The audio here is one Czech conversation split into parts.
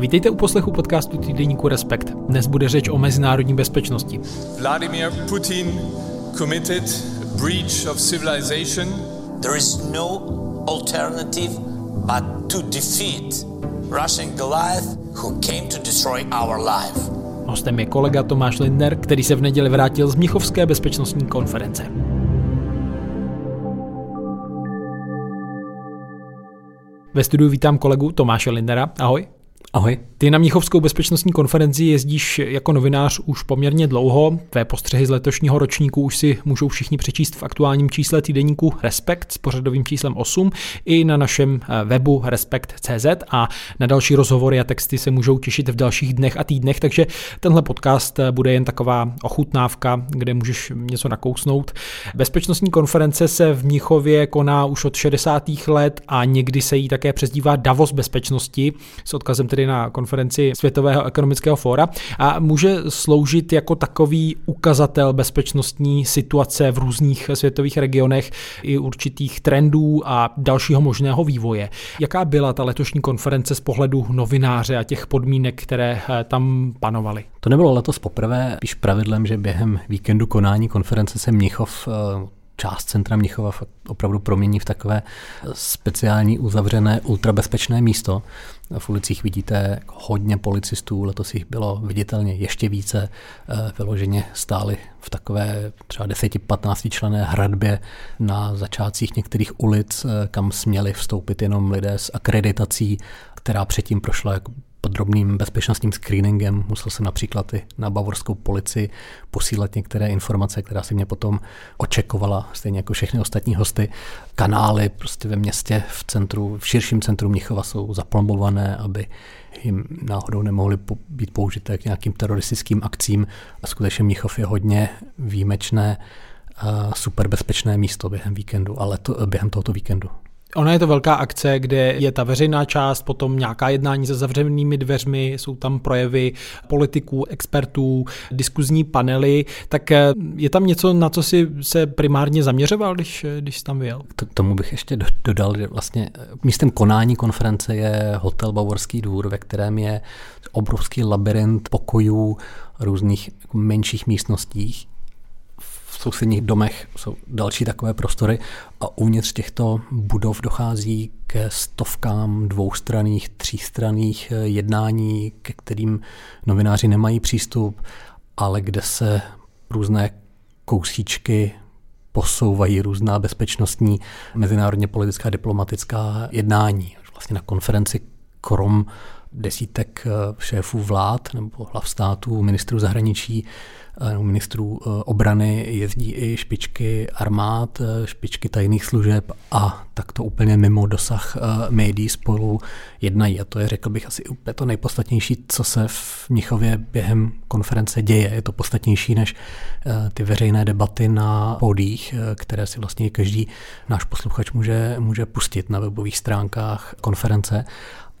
Vítejte u poslechu podcastu týdeníku Respekt. Dnes bude řeč o mezinárodní bezpečnosti. Vladimir Putin committed a breach of civilization. There is no alternative but to defeat Russian Goliath who came to destroy our life. Hostem je kolega Tomáš Lindner, který se v neděli vrátil z Mnichovské bezpečnostní konference. Ve studiu vítám kolegu Tomáše Lindera. Ahoj. Ahoj. Ty na Mnichovskou bezpečnostní konferenci jezdíš jako novinář už poměrně dlouho. Tvé postřehy z letošního ročníku už si můžou všichni přečíst v aktuálním čísle týdeníku Respekt s pořadovým číslem 8 i na našem eh, webu respekt.cz a na další rozhovory a texty se můžou těšit v dalších dnech a týdnech, takže tenhle podcast eh, bude jen taková ochutnávka, kde můžeš něco nakousnout. Bezpečnostní konference se v Mnichově koná už od 60. let a někdy se jí také přezdívá Davos bezpečnosti s odkazem tedy na konferenci konferenci Světového ekonomického fóra a může sloužit jako takový ukazatel bezpečnostní situace v různých světových regionech i určitých trendů a dalšího možného vývoje. Jaká byla ta letošní konference z pohledu novináře a těch podmínek, které eh, tam panovaly? To nebylo letos poprvé, spíš pravidlem, že během víkendu konání konference se Mnichov eh, část centra Mnichova opravdu promění v takové speciální uzavřené ultrabezpečné místo. V ulicích vidíte hodně policistů, letos jich bylo viditelně ještě více. Eh, vyloženě stáli v takové třeba 10-15 člené hradbě na začátcích některých ulic, eh, kam směli vstoupit jenom lidé s akreditací, která předtím prošla podrobným bezpečnostním screeningem. Musel jsem například i na bavorskou policii posílat některé informace, která si mě potom očekovala, stejně jako všechny ostatní hosty. Kanály prostě ve městě, v centru, v širším centru Mnichova jsou zaplombované, aby jim náhodou nemohly být použité k nějakým teroristickým akcím. A skutečně Mnichov je hodně výjimečné a super bezpečné místo během víkendu, ale to, během tohoto víkendu. Ona je to velká akce, kde je ta veřejná část, potom nějaká jednání se zavřenými dveřmi, jsou tam projevy politiků, expertů, diskuzní panely, tak eh, je tam něco, na co si se primárně zaměřoval, když, když jsi tam vyjel? K tomu bych ještě dodal, že vlastně eh, místem konání konference je hotel Bavorský dvůr, ve kterém je obrovský labirint pokojů, různých menších sousedních domech jsou další takové prostory a uvnitř těchto budov dochází ke stovkám dvoustranných, třístranných eh, jednání, ke kterým novináři nemají přístup, ale kde se různé kousíčky posouvají různá bezpečnostní, mezinárodně politická, diplomatická jednání. Vlastně na konferenci krom desítek eh, šéfů vlád nebo hlav států, ministrů zahraničí, ministrů eh, obrany jezdí i špičky armád, špičky tajných služeb a tak to úplně mimo dosah médií spolu jednají. A to je, řekl bych, asi úplně to nejpodstatnější, co se v Mnichově během konference děje. Je to podstatnější než ty veřejné debaty na pódiích, které si vlastně každý náš posluchač může, může pustit na webových stránkách konference.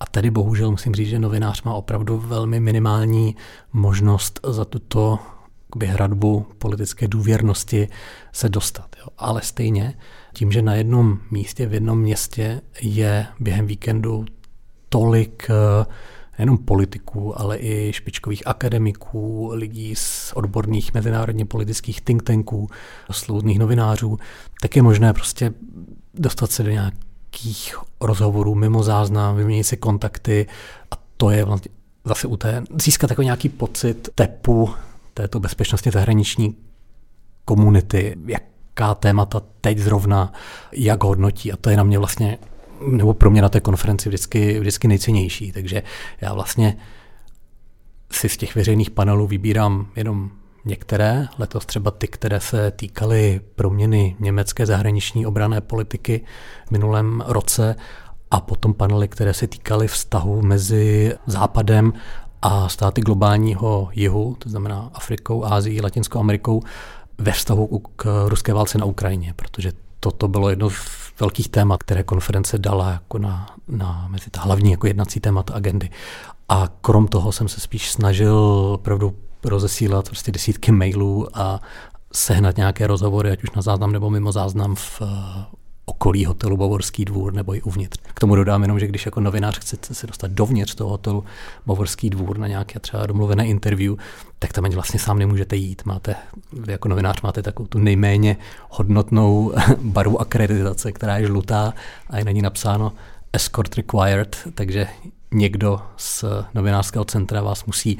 A tady bohužel musím říct, že novinář má opravdu velmi minimální možnost za tuto hradbu politické důvěrnosti se dostat. Jo. Ale stejně tím, že na jednom místě, v jednom městě je během víkendu tolik eh, nejenom politiků, ale i špičkových akademiků, lidí z odborných mezinárodně politických think tanků, sloudných novinářů, tak je možné prostě dostat se do nějak nějakých rozhovorů mimo záznam, vyměnit si kontakty a to je vlastně zase u té, získat jako nějaký pocit tepu této bezpečnosti zahraniční komunity, jaká témata teď zrovna, jak hodnotí? A to je na mě vlastně, nebo pro mě na té konferenci vždycky, vždycky nejcennější, takže já vlastně si z těch veřejných panelů vybírám jenom Některé, letos třeba ty, které se týkaly proměny německé zahraniční obrané politiky v minulém roce a potom panely, které se týkaly vztahu mezi Západem a státy globálního jihu, to znamená Afrikou, Ázií, Latinskou Amerikou, ve vztahu k ruské válce na Ukrajině, protože toto bylo jedno z velkých témat, které konference dala jako na, na mezi ta hlavní jako jednací témata agendy. A krom toho jsem se spíš snažil opravdu rozesílat prostě desítky mailů a sehnat nějaké rozhovory, ať už na záznam nebo mimo záznam v okolí hotelu Bavorský dvůr nebo i uvnitř. K tomu dodám jenom, že když jako novinář chcete se dostat dovnitř toho hotelu Bavorský dvůr na nějaké třeba domluvené interview, tak tam ani vlastně sám nemůžete jít. Máte, vy jako novinář máte takovou tu nejméně hodnotnou barvu akreditace, která je žlutá a je na ní napsáno escort required, takže někdo z novinářského centra vás musí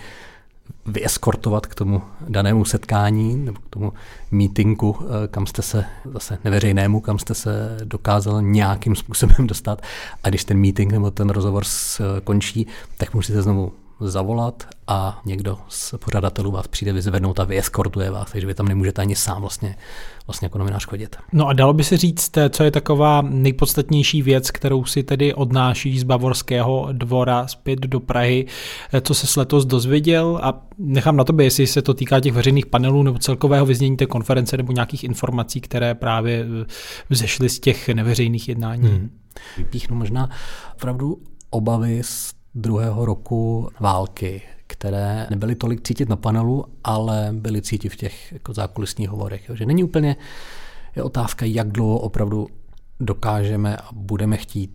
vyeskortovat k tomu danému setkání nebo k tomu meetingu, eh, kam jste se, zase neveřejnému, kam jste se dokázal nějakým způsobem dostat. A když ten meeting nebo ten rozhovor skončí, tak musíte znovu zavolat a někdo z pořadatelů vás přijde vyzvednout a vyeskortuje vás, takže vy tam nemůžete ani sám vlastně, vlastně jako novinář chodit. No a dalo by se říct, co je taková nejpodstatnější věc, kterou si tedy odnáší z Bavorského dvora zpět do Prahy, co se letos dozvěděl a nechám na tobě, jestli se to týká těch veřejných panelů nebo celkového vyznění té konference nebo nějakých informací, které právě vzešly z těch neveřejných jednání. Hmm. Vypíchnu možná opravdu obavy z druhého roku války, které nebyly tolik cítit na panelu, ale byly cítit v těch jako zákulisních hovorech. Že není úplně je otázka, jak dlouho opravdu dokážeme a budeme chtít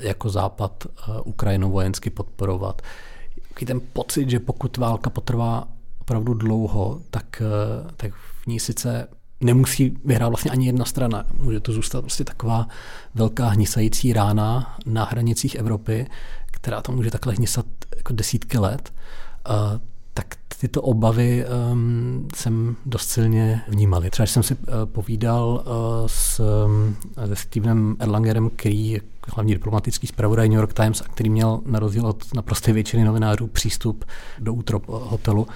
jako Západ uh, Ukrajinu vojensky podporovat. Jaký ten pocit, že pokud válka potrvá opravdu dlouho, tak, uh, tak v ní sice nemusí vyhrát vlastně ani jedna strana. Může to zůstat prostě taková velká hnisající rána na hranicích Evropy, která tam může takhle hnisat jako desítky let, uh, tak tyto obavy um, jsem dost silně vnímal. Třeba jsem si uh, povídal uh, s, um, se Stevenem Erlangerem, který je hlavní diplomatický zpravodaj New York Times, a který měl na rozdíl od naprosté většiny novinářů přístup do útrop hotelu,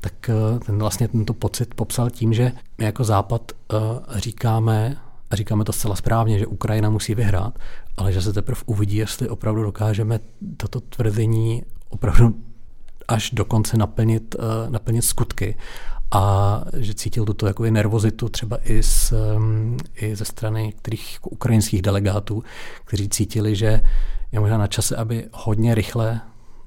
tak uh, ten vlastně tento pocit popsal tím, že my jako Západ uh, říkáme, a říkáme to zcela správně, že Ukrajina musí vyhrát, ale že se teprve uvidí, jestli opravdu dokážeme toto tvrzení opravdu až dokonce naplnit, uh, naplnit skutky. A že cítil tuto jako nervozitu třeba i, z, um, i ze strany některých jako ukrajinských delegátů, kteří cítili, že je možná na čase, aby hodně rychle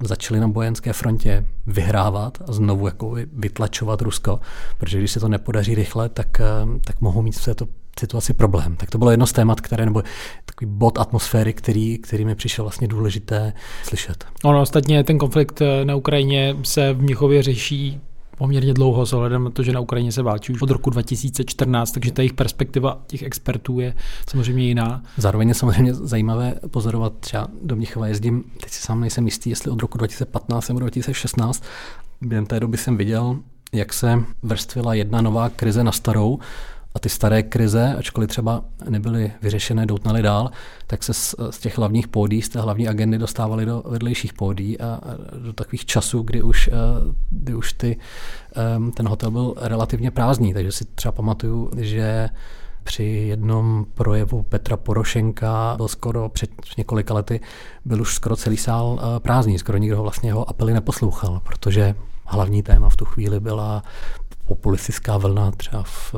začali na vojenské frontě vyhrávat a znovu jako vytlačovat Rusko, protože když se to nepodaří rychle, tak, tak mohou mít v této situaci problém. Tak to bylo jedno z témat, které, nebo takový bod atmosféry, který, který mi přišel vlastně důležité slyšet. Ono ostatně ten konflikt eh, na Ukrajině se v Mnichově řeší poměrně dlouho s ohledem na to, že na Ukrajině se válčí už od roku 2014, takže ta jejich perspektiva těch expertů je samozřejmě jiná. Zároveň je samozřejmě zajímavé pozorovat, třeba do Mnichova jezdím, teď si sám nejsem jistý, jestli od roku 2015 nebo 2016, během té doby jsem viděl, jak se vrstvila jedna nová krize na starou, a ty staré krize, ačkoliv třeba nebyly vyřešené, doutnaly dál, tak se z, z těch hlavních pódí, z té hlavní agendy dostávaly do vedlejších pódí a, do takových časů, kdy už, eh, kdy už ty, ten hotel byl relativně prázdný. Takže si třeba pamatuju, že při jednom projevu Petra Porošenka byl skoro před několika lety, byl už skoro celý sál eh, prázdný, skoro nikdo vlastně jeho apely neposlouchal, protože hlavní téma v tu chvíli byla populistická vlna třeba v,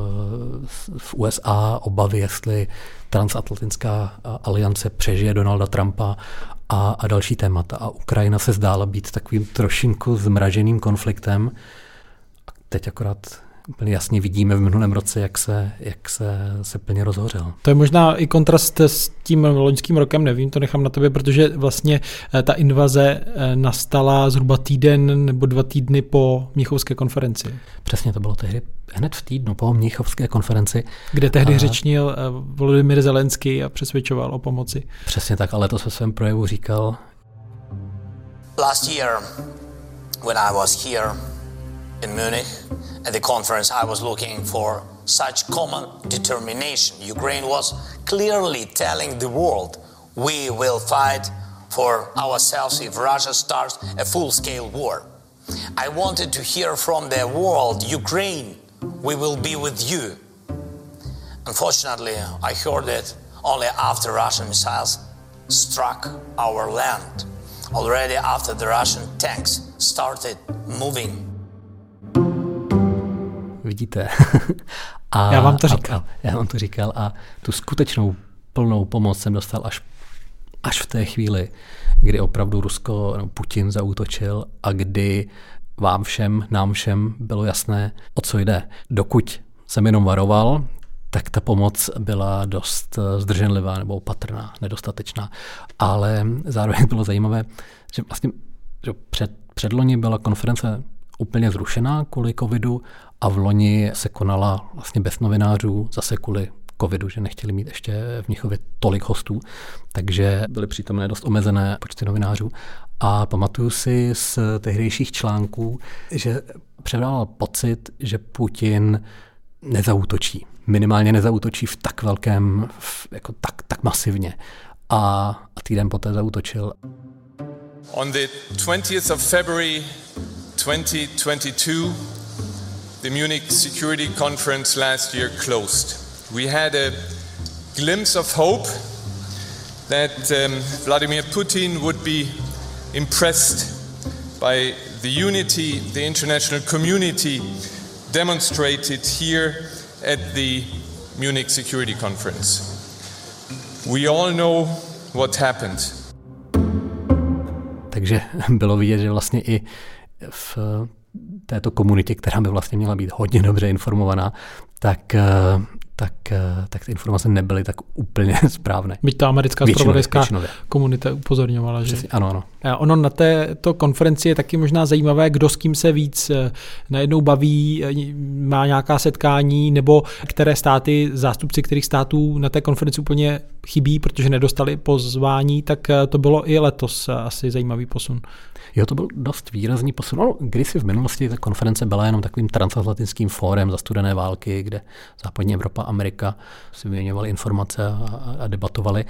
v USA, obavy, jestli transatlantická aliance přežije Donalda Trumpa a, a další témata. A Ukrajina se zdála být takovým trošinku zmraženým konfliktem. A teď akorát úplně jasně vidíme v minulém roce, jak se, jak se, se plně rozhořel. To je možná i kontrast s tím loňským rokem, nevím, to nechám na tobě, protože vlastně eh, ta invaze eh, nastala zhruba týden nebo dva týdny po Mnichovské konferenci. Přesně, to bylo tehdy hned v týdnu po Mnichovské konferenci. Kde tehdy a... řečnil eh, Volodymyr Zelenský a přesvědčoval o pomoci. Přesně tak, ale to ve svém projevu říkal. Last year, when I was here in Munich, At the conference, I was looking for such common determination. Ukraine was clearly telling the world we will fight for ourselves if Russia starts a full scale war. I wanted to hear from the world Ukraine, we will be with you. Unfortunately, I heard it only after Russian missiles struck our land, already after the Russian tanks started moving vidíte. a, já vám to říkal. A, já vám to říkal a tu skutečnou plnou pomoc jsem dostal až, až v té chvíli, kdy opravdu Rusko, no, Putin zaútočil a kdy vám všem, nám všem bylo jasné, o co jde. Dokud jsem jenom varoval, tak ta pomoc byla dost eh, zdrženlivá nebo opatrná, nedostatečná. Ale zároveň bylo zajímavé, že vlastně že před, předloni byla konference úplně zrušená kvůli covidu a v loni se konala vlastně bez novinářů, zase kvůli covidu, že nechtěli mít ještě v Mnichově tolik hostů, takže byly přítomné dost omezené počty novinářů. A pamatuju si z tehdejších článků, že převdával pocit, že Putin nezautočí. Minimálně nezautočí v tak velkém, v, jako tak, tak masivně. A, a týden poté zautočil. On the 20th of February 2022, the Munich Security Conference last year closed. We had a glimpse of hope that um, Vladimir Putin would be impressed by the unity the international community demonstrated here at the Munich Security Conference. We all know what happened. Takže bylo vidět, že vlastně i v této komunitě, která by vlastně měla být hodně dobře informovaná, tak tak, eh, tak ty informace nebyly tak úplně správné. Byť ta americká spravodajská komunita upozorňovala, že... Přesně, ano, ano. A ono na této konferenci je taky možná zajímavé, kdo s kým se víc eh, najednou baví, eh, má nějaká setkání, nebo které státy, zástupci kterých států na té konferenci úplně chybí, protože nedostali pozvání, tak to bylo i letos asi zajímavý posun. Jo, to byl dost výrazný posun. No, kdysi v minulosti ta konference byla jenom takovým transatlantickým fórem za studené války, kde západní Evropa a Amerika si vyměňovali informace a, a debatovali,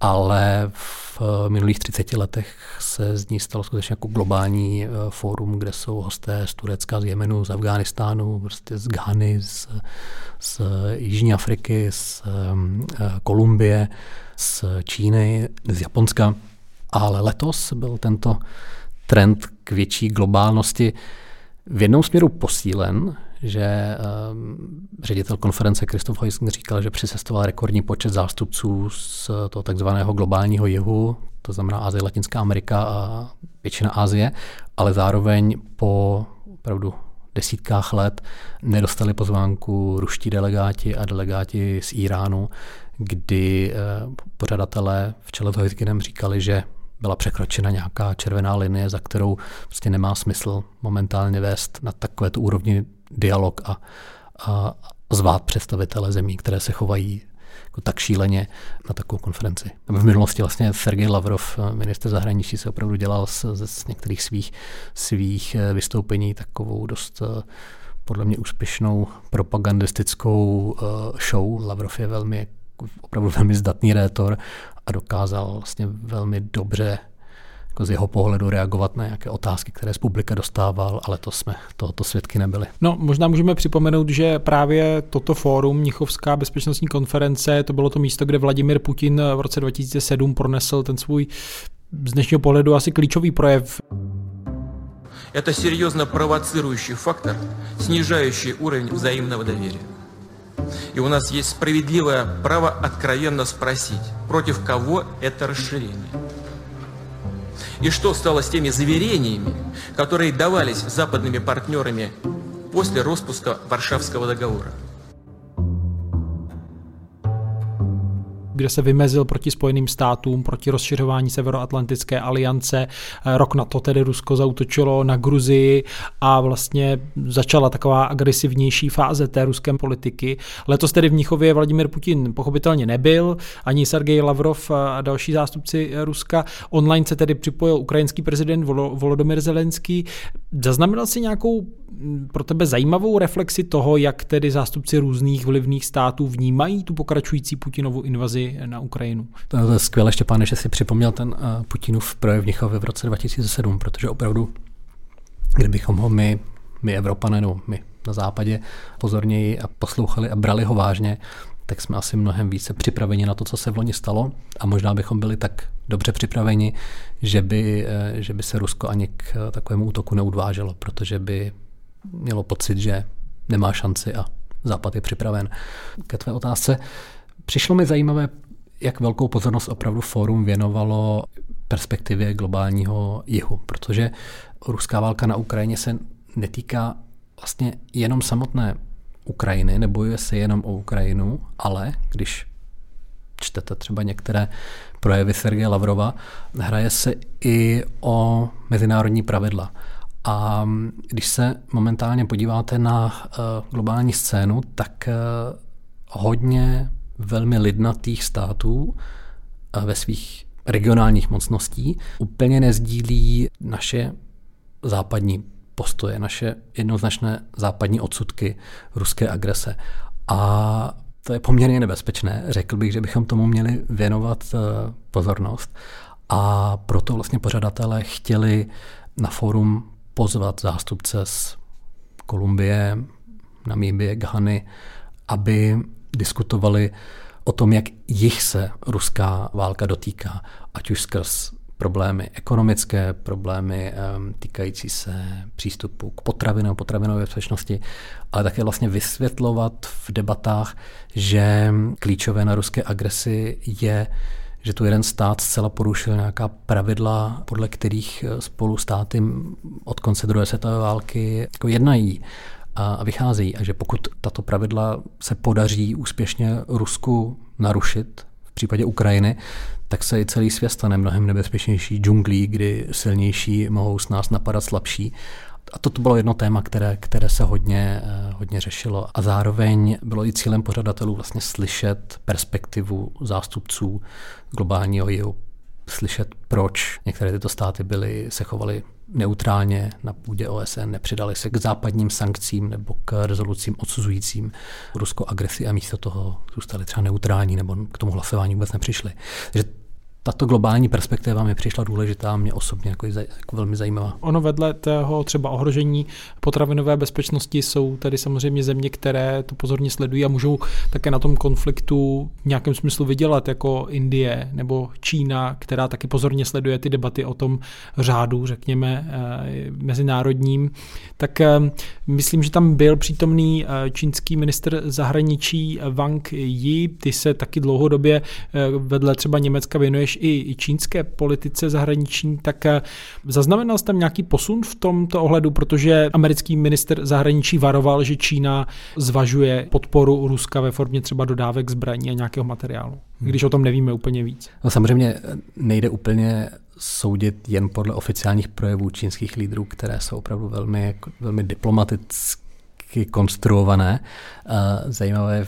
ale v minulých 30 letech se z ní stalo skutečně jako globální eh, fórum, kde jsou hosté z Turecka, z Jemenu, z Afghánistánu, prostě z Ghany, z, z Jižní Afriky, z um, Kolumbie, z Číny, z Japonska. Ale letos byl tento trend k větší globálnosti v jednom směru posílen, že um, ředitel konference Kristof Heusing říkal, že přicestoval rekordní počet zástupců z toho takzvaného globálního jihu, to znamená Azie, Latinská Amerika a většina Asie, ale zároveň po opravdu desítkách let nedostali pozvánku ruští delegáti a delegáti z Iránu, kdy uh, pořadatelé v čele s říkali, že byla překročena nějaká červená linie, za kterou prostě nemá smysl momentálně vést na takovéto úrovni dialog a, a zvát představitele zemí, které se chovají jako tak šíleně na takovou konferenci. V minulosti vlastně Sergej Lavrov, minister zahraničí, se opravdu dělal z, z některých svých, svých eh, vystoupení takovou dost eh, podle mě úspěšnou propagandistickou eh, show. Lavrov je velmi opravdu velmi zdatný rétor a dokázal vlastně velmi dobře jako z jeho pohledu reagovat na nějaké otázky, které z publika dostával, ale to jsme tohoto svědky nebyli. No, možná můžeme připomenout, že právě toto fórum, Mnichovská bezpečnostní konference, to bylo to místo, kde Vladimir Putin v roce 2007 pronesl ten svůj z dnešního pohledu asi klíčový projev. Это серьезно провоцирующий фактор, снижающий уровень взаимного доверия. И у нас есть справедливое право откровенно спросить, против кого это расширение. И что стало с теми заверениями, которые давались западными партнерами после распуска Варшавского договора? Kde se vymezil proti Spojeným státům, proti rozšiřování Severoatlantické aliance. Rok na to tedy Rusko zautočilo na Gruzii a vlastně začala taková agresivnější fáze té ruské politiky. Letos tedy v Mnichově Vladimir Putin pochopitelně nebyl, ani Sergej Lavrov a další zástupci Ruska. Online se tedy připojil ukrajinský prezident Volodymyr Zelenský. Zaznamenal si nějakou pro tebe zajímavou reflexi toho, jak tedy zástupci různých vlivných států vnímají tu pokračující Putinovu invazi na Ukrajinu. To je skvělé, Štěpáne, že si připomněl ten eh, Putinův projev v Nichově v roce 2007, protože opravdu, kdybychom ho my, my Evropané, no my na západě pozorněji a poslouchali a brali ho vážně, tak jsme asi mnohem více připraveni na to, co se v loni stalo a možná bychom byli tak dobře připraveni, že by, eh, že by se Rusko ani k eh, takovému útoku neudváželo, protože by mělo pocit, že nemá šanci a Západ je připraven. Ke tvé otázce. Přišlo mi zajímavé, jak velkou pozornost opravdu fórum věnovalo perspektivě globálního jihu, protože ruská válka na Ukrajině se netýká vlastně jenom samotné Ukrajiny, nebojuje se jenom o Ukrajinu, ale když čtete třeba některé projevy Sergeje Lavrova, hraje se i o mezinárodní pravidla. A když se momentálně podíváte na uh, globální scénu, tak uh, hodně velmi lidnatých států uh, ve svých regionálních mocností úplně nezdílí naše západní postoje, naše jednoznačné západní odsudky ruské agrese. A to je poměrně nebezpečné. Řekl bych, že bychom tomu měli věnovat eh, pozornost. A proto vlastně pořadatelé chtěli na fórum pozvat zástupce z Kolumbie, Namíbie, Ghany, aby diskutovali o tom, jak jich se ruská válka dotýká, ať už skrz problémy ekonomické, problémy týkající se přístupu k potravinám, potravinové bezpečnosti, ale také vlastně vysvětlovat v debatách, že klíčové na ruské agresi je že tu jeden stát zcela porušil nějaká pravidla, podle kterých spolu státy od konce druhé světové války jako jednají a vycházejí. A že pokud tato pravidla se podaří úspěšně Rusku narušit, v případě Ukrajiny, tak se i celý svět stane mnohem nebezpečnější džunglí, kdy silnější mohou s nás napadat slabší. A toto bylo jedno téma, které, které se hodně, eh, hodně řešilo. A zároveň bylo i cílem pořadatelů vlastně slyšet perspektivu zástupců globálního jihu, slyšet, proč některé tyto státy byly, se chovaly neutrálně na půdě OSN, nepřidali se k západním sankcím nebo k rezolucím odsuzujícím ruskou agresi a místo toho zůstali třeba neutrální nebo k tomu hlasování vůbec nepřišli. Takže tato globální perspektiva mi přišla důležitá a mě osobně jako, jako velmi zajímavá. Ono vedle toho třeba ohrožení potravinové bezpečnosti jsou tady samozřejmě země, které to pozorně sledují a můžou také na tom konfliktu v nějakém smyslu vydělat, jako Indie nebo Čína, která taky pozorně sleduje ty debaty o tom řádu, řekněme, eh, mezinárodním. Tak eh, myslím, že tam byl přítomný eh, čínský minister zahraničí Wang Yi, ty se taky dlouhodobě vedle třeba Německa věnuješ i čínské politice zahraniční, tak eh, zaznamenal jste tam nějaký posun v tomto ohledu, protože americký minister zahraničí varoval, že Čína zvažuje podporu Ruska ve formě třeba dodávek zbraní a nějakého materiálu, hmm. když o tom nevíme úplně víc. No samozřejmě nejde úplně soudit jen podle oficiálních projevů čínských lídrů, které jsou opravdu velmi, velmi diplomaticky konstruované. Eh, zajímavé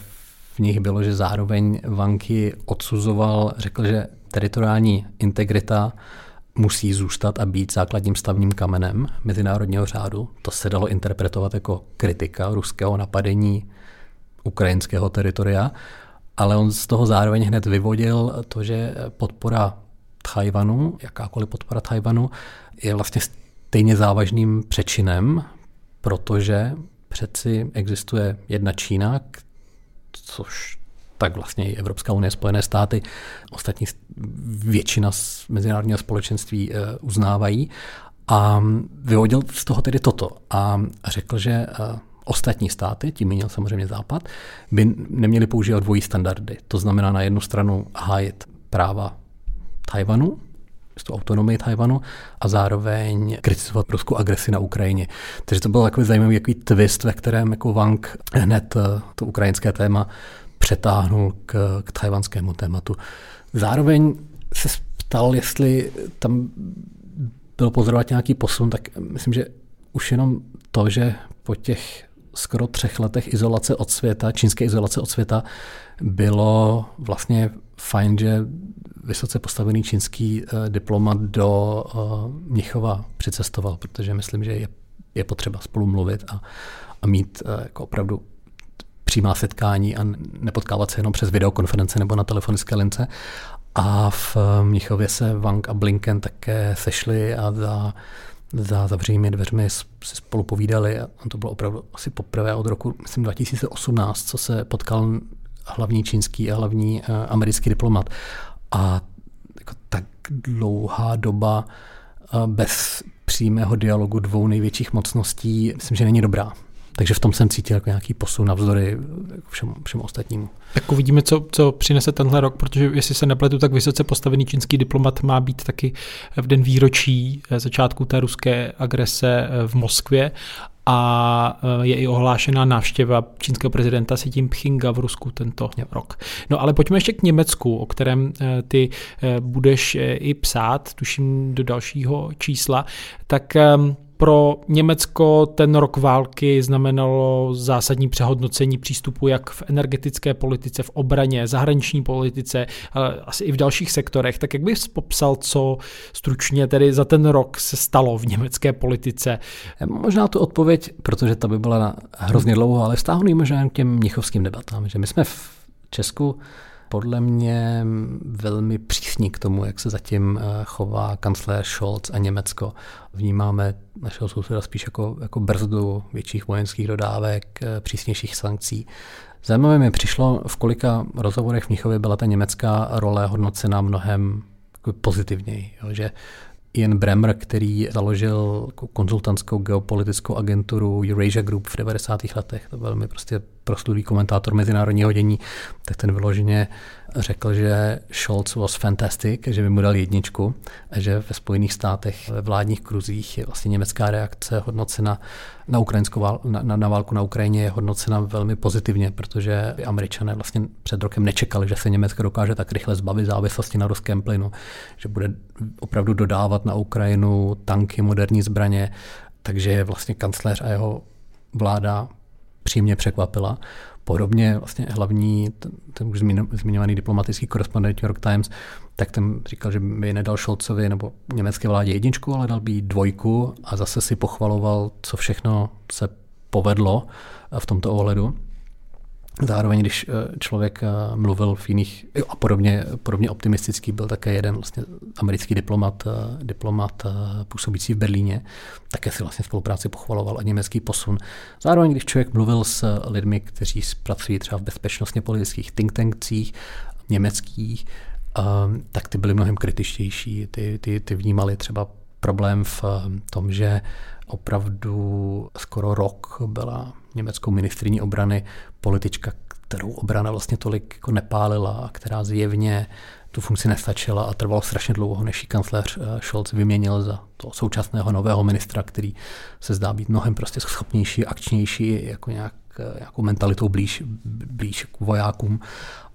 v nich bylo, že zároveň Vanky odsuzoval, řekl, že teritoriální integrita musí zůstat a být základním stavním kamenem mezinárodního řádu. To se dalo interpretovat jako kritika ruského napadení ukrajinského teritoria, ale on z toho zároveň hned vyvodil to, že podpora Tajvanu, jakákoliv podpora Tajvanu, je vlastně stejně závažným přečinem, protože přeci existuje jedna Čína, což tak vlastně i Evropská unie, Spojené státy, ostatní většina z mezinárodního společenství eh, uznávají. A vyvodil z toho tedy toto a řekl, že eh, ostatní státy, tím měl samozřejmě Západ, by neměli používat dvojí standardy. To znamená na jednu stranu hájit práva Tajvanu, tu autonomii Tajvanu a zároveň kritizovat ruskou agresi na Ukrajině. Takže to byl takový zajímavý jaký twist, ve kterém jako Wang hned eh, to ukrajinské téma přetáhnul k, k tajvanskému tématu. Zároveň se ptal, jestli tam byl pozorovat nějaký posun, tak myslím, že už jenom to, že po těch skoro třech letech izolace od světa, čínské izolace od světa, bylo vlastně fajn, že vysoce postavený čínský uh, diplomat do uh, Mnichova přicestoval, protože myslím, že je, je potřeba spolu mluvit a, a mít uh, jako opravdu přímá setkání a nepotkávat se jenom přes videokonference nebo na telefonické lince. A v Mnichově se Wang a Blinken také sešli a za, za zavřenými dveřmi si spolu povídali. A to bylo opravdu asi poprvé od roku, myslím, 2018, co se potkal hlavní čínský a hlavní uh, americký diplomat. A jako tak dlouhá doba uh, bez přímého dialogu dvou největších mocností, myslím, že není dobrá. Takže v tom jsem cítil jako nějaký posun navzdory všem, všem ostatnímu. Tak uvidíme, co, co přinese tenhle rok, protože jestli se nepletu, tak vysoce postavený čínský diplomat má být taky v den výročí začátku té ruské agrese v Moskvě a je i ohlášená návštěva čínského prezidenta Xi Jinpinga v Rusku tento rok. No ale pojďme ještě k Německu, o kterém ty budeš i psát, tuším do dalšího čísla. Tak pro Německo ten rok války znamenalo zásadní přehodnocení přístupu jak v energetické politice, v obraně, zahraniční politice, ale asi i v dalších sektorech. Tak jak bys popsal, co stručně tedy za ten rok se stalo v německé politice? Možná tu odpověď, protože to by byla hrozně dlouho, ale vztáhnu možná k těm mnichovským debatám, že my jsme v Česku podle mě velmi přísní k tomu, jak se zatím eh, chová kancléř Scholz a Německo. Vnímáme našeho souseda spíš jako, jako brzdu větších vojenských dodávek, eh, přísnějších sankcí. Zajímavé mi přišlo, v kolika rozhovorech v Mnichově byla ta německá role hodnocena mnohem pozitivněji. Jo, že Ian Bremmer, který založil konzultantskou geopolitickou agenturu Eurasia Group v 90. letech, to velmi prostě proslulý komentátor mezinárodního dění, tak ten vyloženě řekl, že Scholz was fantastic, že by mu dal jedničku a že ve Spojených státech ve vládních kruzích je vlastně německá reakce hodnocena na, ukrajinskou vál, na, na válku na Ukrajině je hodnocena velmi pozitivně, protože američané vlastně před rokem nečekali, že se Německo dokáže tak rychle zbavit závislosti na ruském plynu, že bude opravdu dodávat na Ukrajinu tanky, moderní zbraně, takže vlastně kancléř a jeho vláda přímě překvapila. Podobně vlastně hlavní, ten, ten už zmiňovaný diplomatický korespondent New York Times, tak ten říkal, že by nedal Scholzovi nebo německé vládě jedničku, ale dal by jí dvojku a zase si pochvaloval, co všechno se povedlo v tomto ohledu. Zároveň, když eh, člověk eh, mluvil v jiných, a podobně, podobně optimistický byl také jeden vlastně americký diplomat, eh, diplomat působící v Berlíně, také si vlastně spolupráci pochvaloval a německý posun. Zároveň, když člověk mluvil s lidmi, kteří pracují třeba v bezpečnostně politických think tankcích, německých, tak ty byly mnohem kritičtější. Ty, ty, ty vnímali třeba problém v tom, že opravdu skoro rok byla německou ministriní obrany politička, kterou obrana vlastně tolik jako nepálila a která zjevně tu funkci nestačila a trvalo strašně dlouho, než ji kancléř eh, Scholz vyměnil za toho současného nového ministra, který se zdá být mnohem prostě schopnější, akčnější, jako nějak, eh, nějakou mentalitou blíž, blíž k vojákům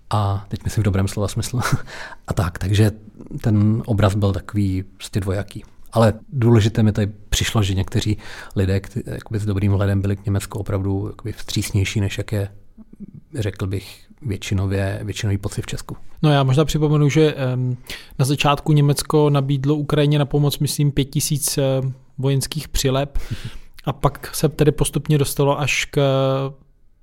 a teď myslím v dobrém slova smyslu. a tak, takže ten obraz byl takový prostě dvojaký. Ale důležité mi tady přišlo, že někteří lidé kteří, s dobrým hledem byli k Německu opravdu jakoby vstřícnější, než jak je, řekl bych, většinově, většinový pocit v Česku. No já možná připomenu, že na začátku Německo nabídlo Ukrajině na pomoc, myslím, pět tisíc vojenských přilep a pak se tedy postupně dostalo až k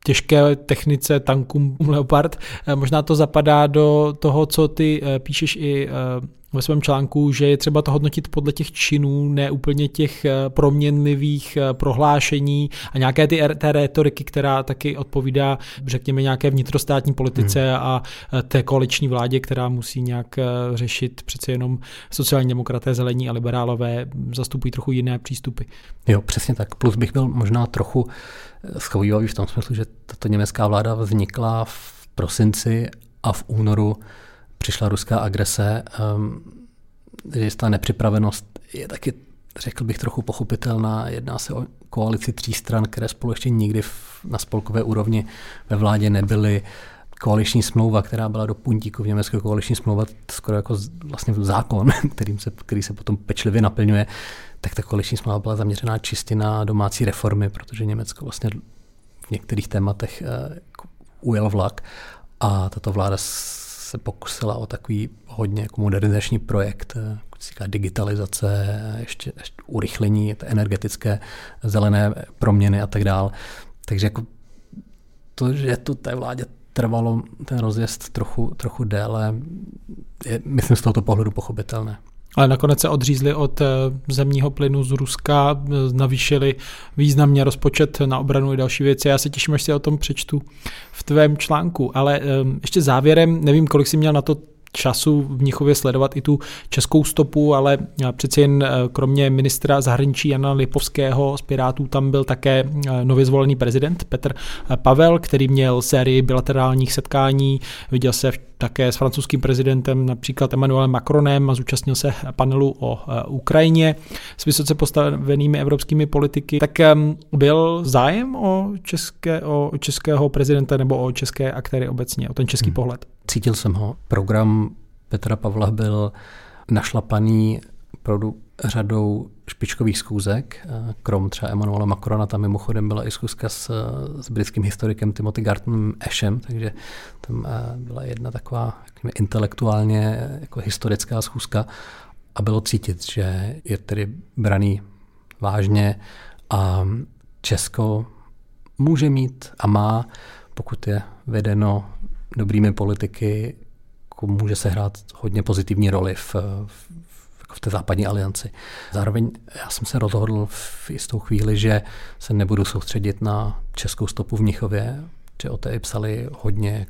těžké technice tankům Leopard. Možná to zapadá do toho, co ty eh, píšeš i eh, ve svém článku, že je třeba to hodnotit podle těch činů, ne úplně těch eh, proměnlivých eh, prohlášení a nějaké ty té retoriky, která taky odpovídá, řekněme, nějaké vnitrostátní politice hmm. a eh, té koaliční vládě, která musí nějak řešit přece jenom sociální demokraté, zelení a liberálové zastupují trochu jiné přístupy. Jo, přesně tak. Plus bych byl možná trochu schovývavý v tom smyslu, že tato německá vláda vznikla v prosinci a v únoru přišla ruská agrese, um, jistá nepřipravenost je taky, řekl bych, trochu pochopitelná. Jedná se o koalici tří stran, které spolu ještě nikdy na spolkové úrovni ve vládě nebyly. Koaliční smlouva, která byla do puntíku v Německu, koaliční smlouva, skoro jako vlastně zákon, kterým se, který se potom pečlivě naplňuje, tak ta koaliční smlouva byla zaměřená čistě na domácí reformy, protože Německo vlastně v některých tématech uh, ujel vlak a tato vláda se pokusila o takový hodně jako modernizační projekt, říká digitalizace, ještě, ještě urychlení energetické zelené proměny a tak dále. Takže jako to, že tu té vládě trvalo ten rozjezd trochu, trochu déle, je, myslím z tohoto pohledu pochopitelné. Ale nakonec se odřízli od eh, zemního plynu z Ruska, eh, navýšili významně rozpočet na obranu i další věci. Já se těším, až si o tom přečtu v tvém článku. Ale ehm, ještě závěrem, nevím, kolik jsi měl na to času v Mnichově sledovat i tu českou stopu, ale přeci jen eh, kromě ministra zahraničí Jana Lipovského z Pirátů tam byl také nově zvolený prezident Petr Pavel, který měl sérii bilaterálních setkání. Viděl se v také s francouzským prezidentem, například Emmanuelem Macronem a zúčastnil se panelu o Ukrajině s vysoce postavenými evropskými politiky. Tak byl zájem o, české, o českého prezidenta nebo o české aktéry obecně, o ten český hmm. pohled? Cítil jsem ho. Program Petra Pavla byl našlapaný opravdu řadou špičkových schůzek, krom třeba Emanuela Macrona, tam mimochodem byla i schůzka s, s britským historikem Timothy Gartonem Ashem, takže tam eh, byla jedna taková jakými, intelektuálně jako historická schůzka. A bylo cítit, že je tedy braný vážně a Česko může mít a má, pokud je vedeno dobrými politiky, může se hrát hodně pozitivní roli v, v, jako v té západní alianci. Zároveň já jsem se rozhodl v jistou chvíli, že se nebudu soustředit na českou stopu v Mnichově, že o té psali hodně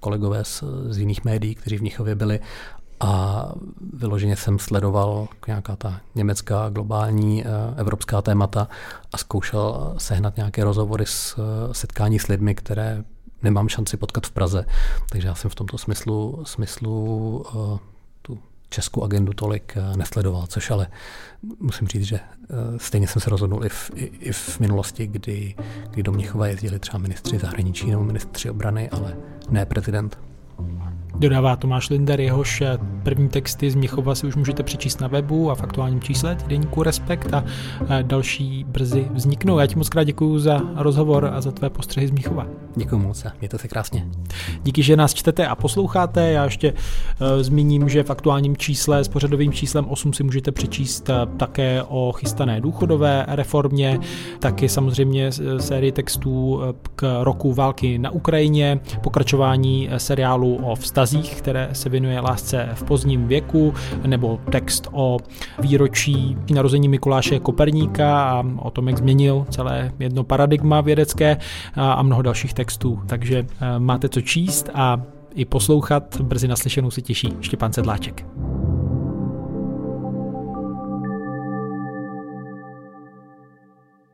kolegové z, z jiných médií, kteří v Mnichově byli a vyloženě jsem sledoval nějaká ta německá, globální, eh, evropská témata a zkoušel sehnat nějaké rozhovory s setkání s lidmi, které nemám šanci potkat v Praze. Takže já jsem v tomto smyslu, smyslu tu českou agendu tolik uh, nesledoval, což ale musím říct, že uh, stejně jsem se rozhodnul i v, i, i v minulosti, kdy, kdy do Mnichova jezdili třeba ministři zahraničí nebo ministři obrany, ale ne prezident. Dodává Tomáš Linder, jehož eh, první texty z Měchova si už můžete přečíst na webu a v aktuálním čísle týdeníku Respekt a další brzy vzniknou. Já ti moc krát děkuji za rozhovor a za tvé postřehy z Měchova. Děkuji moc a mějte se krásně. Díky, že nás čtete a posloucháte. Já ještě uh, zmíním, že v aktuálním čísle s pořadovým číslem 8 si můžete přečíst uh, také o chystané důchodové reformě, taky samozřejmě sérii textů k roku války na Ukrajině, pokračování seriálu o vztazích vztazích, které se věnuje lásce v pozdním věku, nebo text o výročí narození Mikuláše Koperníka a o tom, jak změnil celé jedno paradigma vědecké a mnoho dalších textů. Takže eh, máte co číst a i poslouchat. Brzy naslyšenou se těší Štěpán Sedláček.